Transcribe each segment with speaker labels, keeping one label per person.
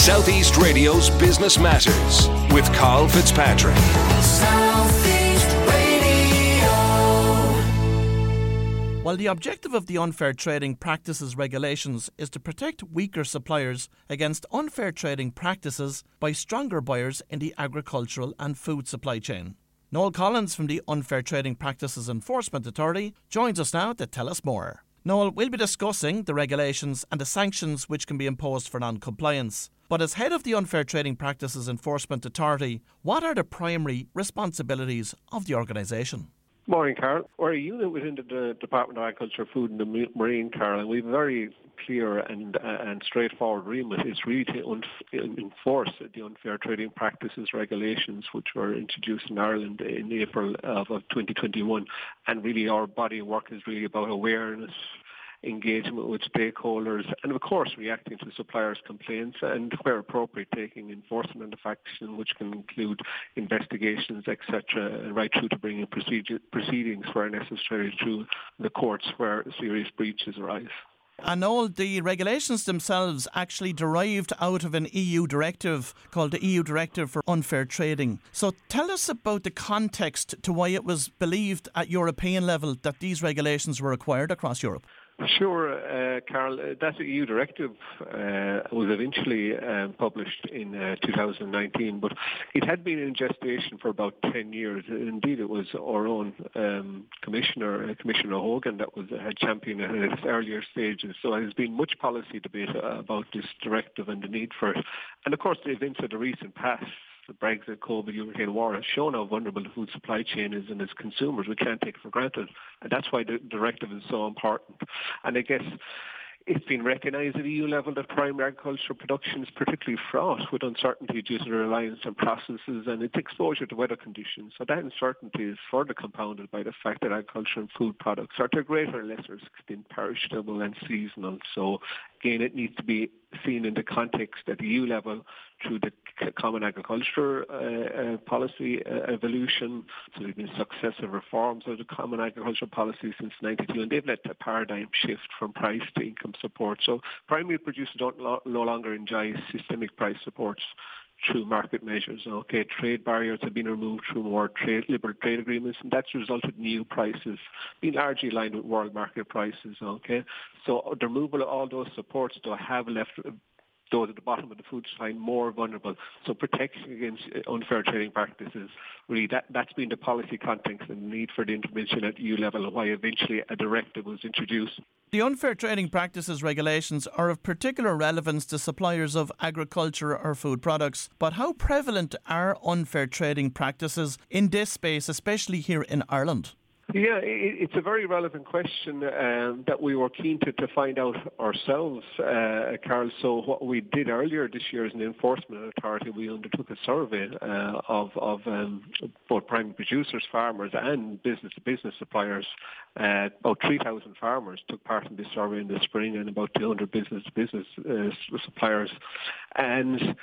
Speaker 1: Southeast Radio's Business Matters with Carl Fitzpatrick.
Speaker 2: While the objective of the Unfair Trading Practices regulations is to protect weaker suppliers against unfair trading practices by stronger buyers in the agricultural and food supply chain. Noel Collins from the Unfair Trading Practices Enforcement Authority joins us now to tell us more. Noel, we'll be discussing the regulations and the sanctions which can be imposed for non compliance. But as head of the Unfair Trading Practices Enforcement Authority, what are the primary responsibilities of the organisation?
Speaker 3: Morning, Carl. We're a unit within the Department of Agriculture, Food and the Marine, Carl, and we've a very clear and uh, and straightforward remit. It's really to un- enforce the unfair trading practices regulations which were introduced in Ireland in April of, of 2021. And really our body of work is really about awareness, engagement with stakeholders, and of course reacting to suppliers' complaints and, where appropriate, taking enforcement of action, which can include investigations, etc., right through to bringing proceedings where necessary through the courts where serious breaches arise.
Speaker 2: And all the regulations themselves actually derived out of an EU directive called the EU Directive for Unfair Trading. So tell us about the context to why it was believed at European level that these regulations were required across Europe.
Speaker 3: Sure, uh, Carl. Uh, that EU directive uh, was eventually um, published in uh, 2019, but it had been in gestation for about 10 years. Indeed, it was our own um, commissioner, uh, Commissioner Hogan, that was had championed it at its earlier stages. So there's been much policy debate about this directive and the need for it. And of course, the events of the recent past the Brexit, COVID, Ukraine war has shown how vulnerable the food supply chain is and as consumers we can't take it for granted. And that's why the directive is so important. And I guess it's been recognised at EU level that primary agricultural production is particularly fraught with uncertainty due to the reliance on processes and its exposure to weather conditions. So that uncertainty is further compounded by the fact that agriculture and food products are to a greater or lesser extent perishable and seasonal. So again, it needs to be seen in the context at the EU level through the Common Agriculture uh, uh, Policy uh, evolution. So there have been successive reforms of the Common Agriculture Policy since 92, and they've led to a paradigm shift from price to income support. So primary producers don't lo- no longer enjoy systemic price supports through market measures. Okay, trade barriers have been removed through more trade, liberal trade agreements, and that's resulted in new prices being largely aligned with world market prices. Okay, so the removal of all those supports though have left those at the bottom of the food chain more vulnerable. So protection against uh, unfair trading practices, really that, that's been the policy context and the need for the intervention at EU level and why eventually a directive was introduced.
Speaker 2: The unfair trading practices regulations are of particular relevance to suppliers of agriculture or food products. But how prevalent are unfair trading practices in this space, especially here in Ireland?
Speaker 3: Yeah, it's a very relevant question um, that we were keen to, to find out ourselves, uh, Carl. So what we did earlier this year as an enforcement authority, we undertook a survey uh, of, of um, both primary producers, farmers and business-to-business suppliers. Uh, about 3,000 farmers took part in this survey in the spring and about 200 business-to-business uh, suppliers. And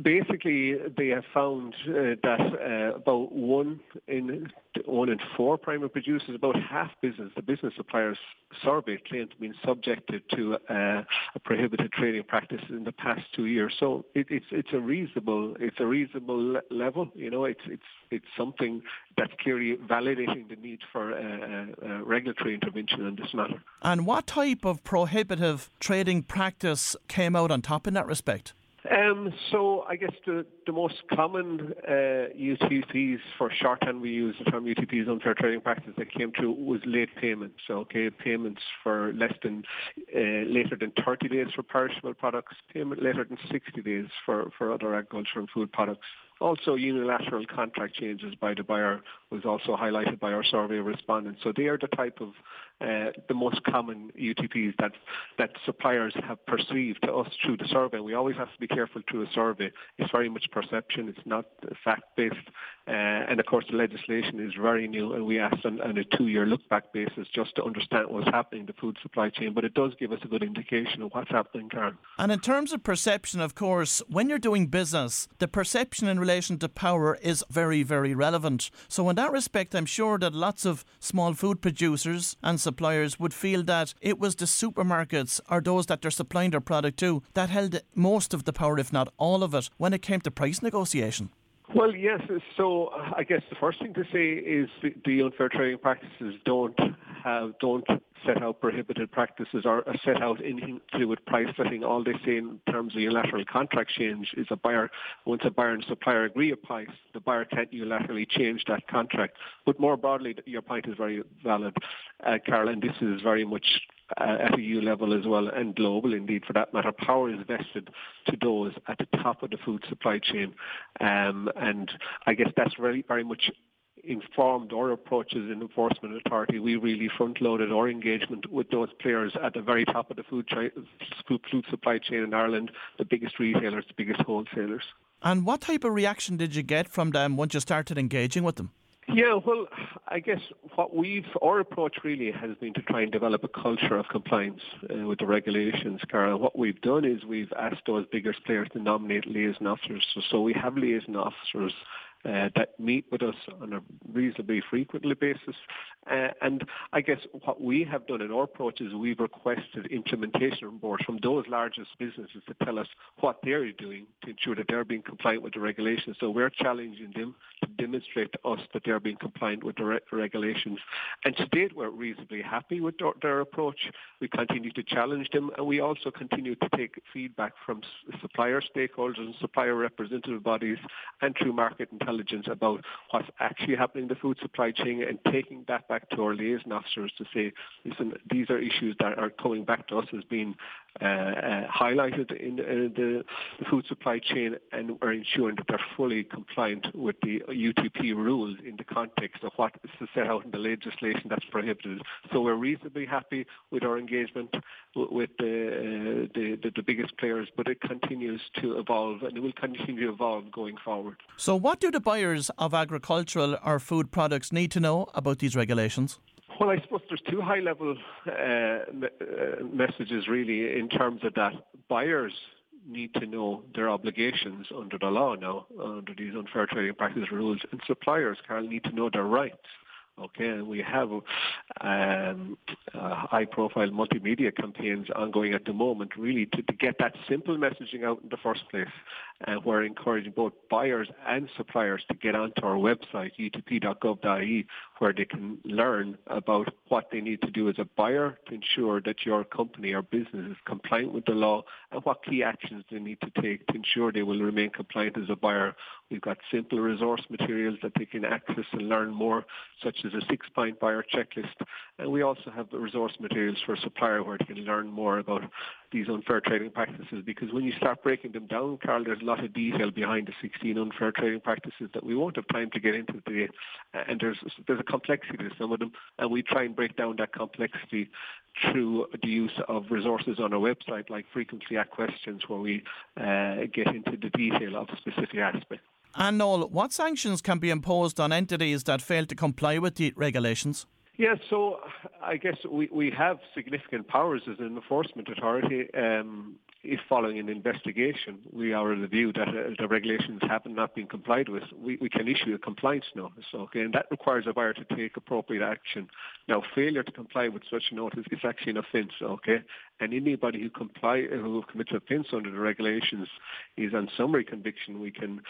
Speaker 3: basically they have found uh, that uh, about one in one in four primary producers, about half business, the business suppliers survey claim to be subjected to uh, a prohibited trading practice in the past two years. So it, it's it's a reasonable it's a reasonable level. You know, it's it's it's something that's clearly validating the need for uh, uh, regulatory intervention in this matter.
Speaker 2: And what type of prohibitive trading practice came out on top in that respect?
Speaker 3: Um, so I guess the, the most common uh, UTPs for shorthand we use the term UTPs unfair trading practice that came through was late payments. So okay, payments for less than uh, later than 30 days for perishable products, payment later than 60 days for, for other agriculture and food products. Also, unilateral contract changes by the buyer was also highlighted by our survey respondents. So they are the type of uh, the most common UTPs that that suppliers have perceived to us through the survey. We always have to be careful through a survey. It's very much perception. It's not fact-based. Uh, and of course, the legislation is very new, and we asked on, on a two-year look-back basis just to understand what's happening in the food supply chain. But it does give us a good indication of what's happening, Carl.
Speaker 2: And in terms of perception, of course, when you're doing business, the perception in relation to power is very, very relevant. So, in that respect, I'm sure that lots of small food producers and suppliers would feel that it was the supermarkets or those that they're supplying their product to that held most of the power, if not all of it, when it came to price negotiation.
Speaker 3: Well, yes. So uh, I guess the first thing to say is the, the unfair trading practices don't have don't set out prohibited practices or set out anything to do with price setting. All they say in terms of unilateral contract change is a buyer once a buyer and supplier agree a price, the buyer can't unilaterally change that contract. But more broadly, your point is very valid, uh, Carl, and this is very much uh, at EU level as well and global indeed for that matter. Power is vested to those at the top of the food supply chain. Um, and I guess that's very, very much informed our approaches in enforcement authority. We really front-loaded our engagement with those players at the very top of the food, food supply chain in Ireland, the biggest retailers, the biggest wholesalers.
Speaker 2: And what type of reaction did you get from them once you started engaging with them?
Speaker 3: Yeah, well, I guess what we've, our approach really has been to try and develop a culture of compliance uh, with the regulations, Carl. What we've done is we've asked those biggest players to nominate liaison officers. So, so we have liaison officers uh, that meet with us on a reasonably frequently basis. Uh, and I guess what we have done in our approach is we've requested implementation reports from those largest businesses to tell us what they're doing to ensure that they're being compliant with the regulations. So we're challenging them demonstrate to us that they're being compliant with the re- regulations. And to date, we're reasonably happy with their, their, approach. We continue to challenge them, and we also continue to take feedback from supplier stakeholders and supplier representative bodies and through market intelligence about what's actually happening in the food supply chain and taking that back to our liaison officers to say, listen, these are issues that are coming back to us as being Uh, uh, highlighted in uh, the, the, food supply chain and are ensuring that they're fully compliant with the UTP rules in the context of what is set out in the legislation that's prohibited. So we're reasonably happy with our engagement with the, uh, the, the, the biggest players, but it continues to evolve and it will continue to evolve going forward.
Speaker 2: So what do the buyers of agricultural or food products need to know about these regulations?
Speaker 3: Well, I suppose there's two high-level uh, uh, messages really in terms of that. Buyers need to know their obligations under the law now, under these unfair trading practice rules, and suppliers, Carl, need to know their rights. Okay, and we have um, uh, high-profile multimedia campaigns ongoing at the moment, really to, to, get that simple messaging out in the first place. And uh, we're encouraging both buyers and suppliers to get onto our website, utp.gov.ie, where they can learn about what they need to do as a buyer to ensure that your company or business is compliant with the law and what key actions they need to take to ensure they will remain compliant as a buyer. We've got simple resource materials that they can access and learn more, such as a six-point buyer checklist. And we also have the resource materials for a supplier where they can learn more about these unfair trading practices because when you start breaking them down, Carl, there's a lot of detail behind the 16 unfair trading practices that we won't have time to get into today. And there's, there's a complexity to some of them, and we try and break down that complexity through the use of resources on our website like frequently asked questions where we uh, get into the detail of specific aspects.
Speaker 2: And Noel, what sanctions can be imposed on entities that fail to comply with the regulations?
Speaker 3: Yeah, so I guess we, we have significant powers as an enforcement authority. Um, if following an investigation, we are of the view that uh, the regulations have not been complied with, we, we can issue a compliance notice. Okay, and that requires a buyer to take appropriate action. Now, failure to comply with such a notice is actually an offence. Okay, and anybody who comply who commits offence under the regulations is on summary conviction. We can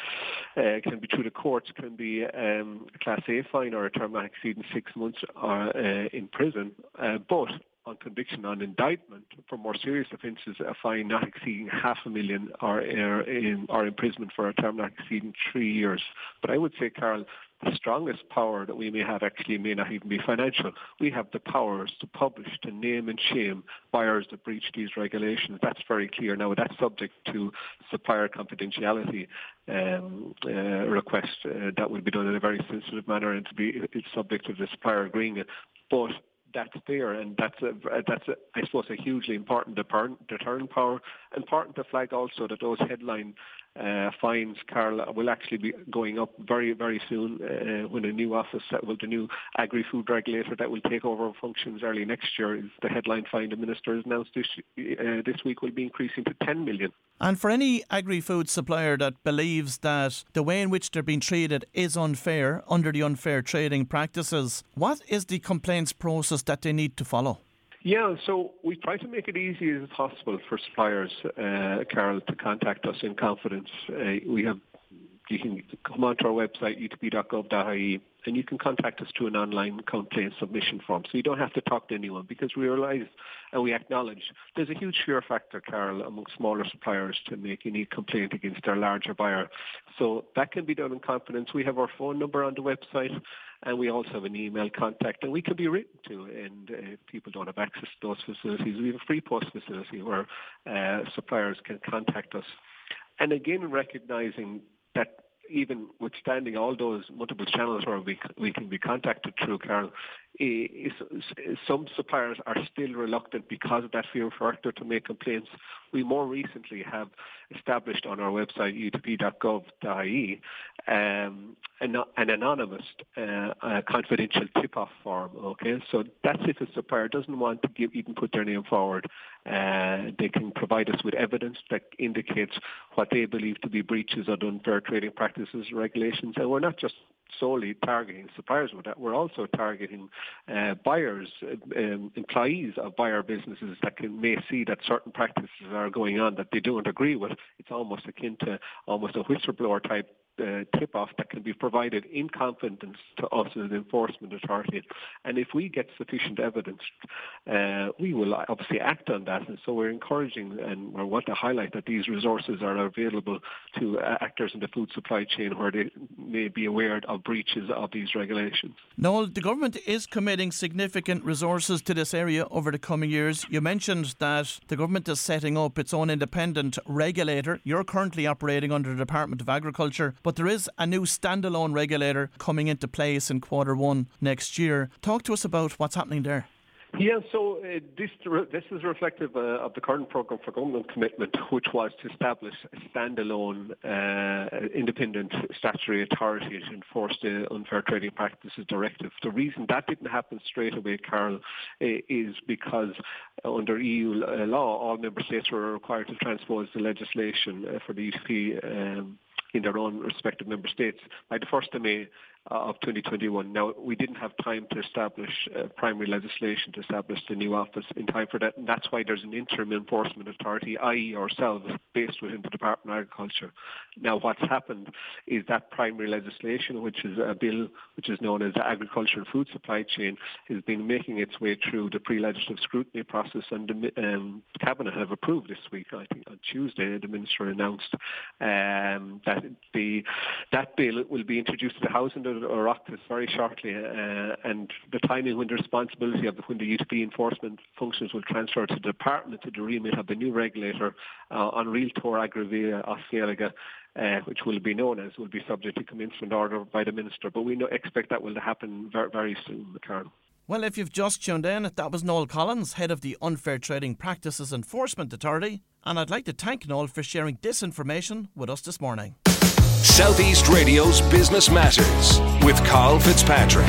Speaker 3: uh, can be through the courts, can be um, a class A fine or a term not exceeding six months or uh, in prison. Uh, but on conviction on indictment for more serious offences, a fine not exceeding half a million or, or, in, or imprisonment for a term not exceeding three years. But I would say, Carl, the strongest power that we may have actually may not even be financial. We have the powers to publish, to name and shame buyers that breach these regulations. That's very clear. Now, that's subject to supplier confidentiality um, uh, request. Uh, that will be done in a very sensitive manner and to be it's subject to the supplier agreeing it. But that's there, and that's a that's a, I suppose a hugely important deterrent, power. Important to flag also that those headline uh, fines, Carl, will actually be going up very, very soon uh, when a new office, that will, the new agri-food regulator that will take over functions early next year, is the headline fine the minister has announced this, uh, this week will be increasing to 10 million.
Speaker 2: And for any agri-food supplier that believes that the way in which they're being treated is unfair under the unfair trading practices, what is the complaints process that they need to follow?
Speaker 3: Yeah, so we try to make it easy as possible for suppliers, uh, Carl, to contact us in confidence. Uh, we have you can come onto our website, utp.gov.ie, and you can contact us through an online complaint submission form. So you don't have to talk to anyone because we realise and we acknowledge there's a huge fear factor, Carl, among smaller suppliers to make any complaint against their larger buyer. So that can be done in confidence. We have our phone number on the website and we also have an email contact and we can be written to and uh, if people don't have access to those facilities, we have a free post facility where uh, suppliers can contact us. And again, recognizing that even withstanding all those multiple channels where we, we can be contacted through, Carl, some suppliers are still reluctant because of that fear factor to make complaints. We more recently have established on our website, utp.gov.ie, um, an, an anonymous uh, confidential tip-off form. Okay, so that's if a supplier doesn't want to give, even put their name forward. Uh, they can provide us with evidence that indicates what they believe to be breaches of unfair trading practices regulations. And we're not just solely targeting suppliers with that. We're also targeting uh, buyers, um, employees of buyer businesses that can, may see that certain practices are going on that they don't agree with. It's almost akin to almost a whistleblower type uh, tip-off that can be provided in confidence to us as an enforcement authority. And if we get sufficient evidence, uh, we will obviously act on that. And so we're encouraging and we want to highlight that these resources are available to uh, actors in the food supply chain where they may be aware of breaches of these regulations.
Speaker 2: Noel, the government is committing significant resources to this area over the coming years. You mentioned that the government is setting up its own independent regulator. You're currently operating under the Department of Agriculture. But there is a new standalone regulator coming into place in quarter one next year. Talk to us about what's happening there.
Speaker 3: Yeah, so uh, this this is reflective uh, of the current program for government commitment, which was to establish a standalone, uh, independent statutory authority to enforce the Unfair Trading Practices Directive. The reason that didn't happen straight away, Carl, is because under EU law, all member states were required to transpose the legislation uh, for the UTP. Um, in their own respective member states. By the 1st of May of 2021. Now, we didn't have time to establish uh, primary legislation to establish the new office in time for that, and that's why there's an interim enforcement authority, i.e. ourselves, based within the Department of Agriculture. Now, what's happened is that primary legislation, which is a bill which is known as the Agriculture and Food Supply Chain, has been making its way through the pre-legislative scrutiny process, and the um, Cabinet have approved this week, I think on Tuesday, the Minister announced um, that the that bill will be introduced to the House and the Oireachtas very shortly, uh, and the timing when the responsibility of the, when the UTP enforcement functions will transfer to the department to the remit of the new regulator uh, on real tour agravia osceolega, uh, which will be known as will be subject to commencement order by the minister. But we expect that will happen very, very soon, Carl.
Speaker 2: Well, if you've just tuned in, that was Noel Collins, head of the Unfair Trading Practices Enforcement Authority, and I'd like to thank Noel for sharing this information with us this morning.
Speaker 1: Southeast Radio's Business Matters with Carl Fitzpatrick.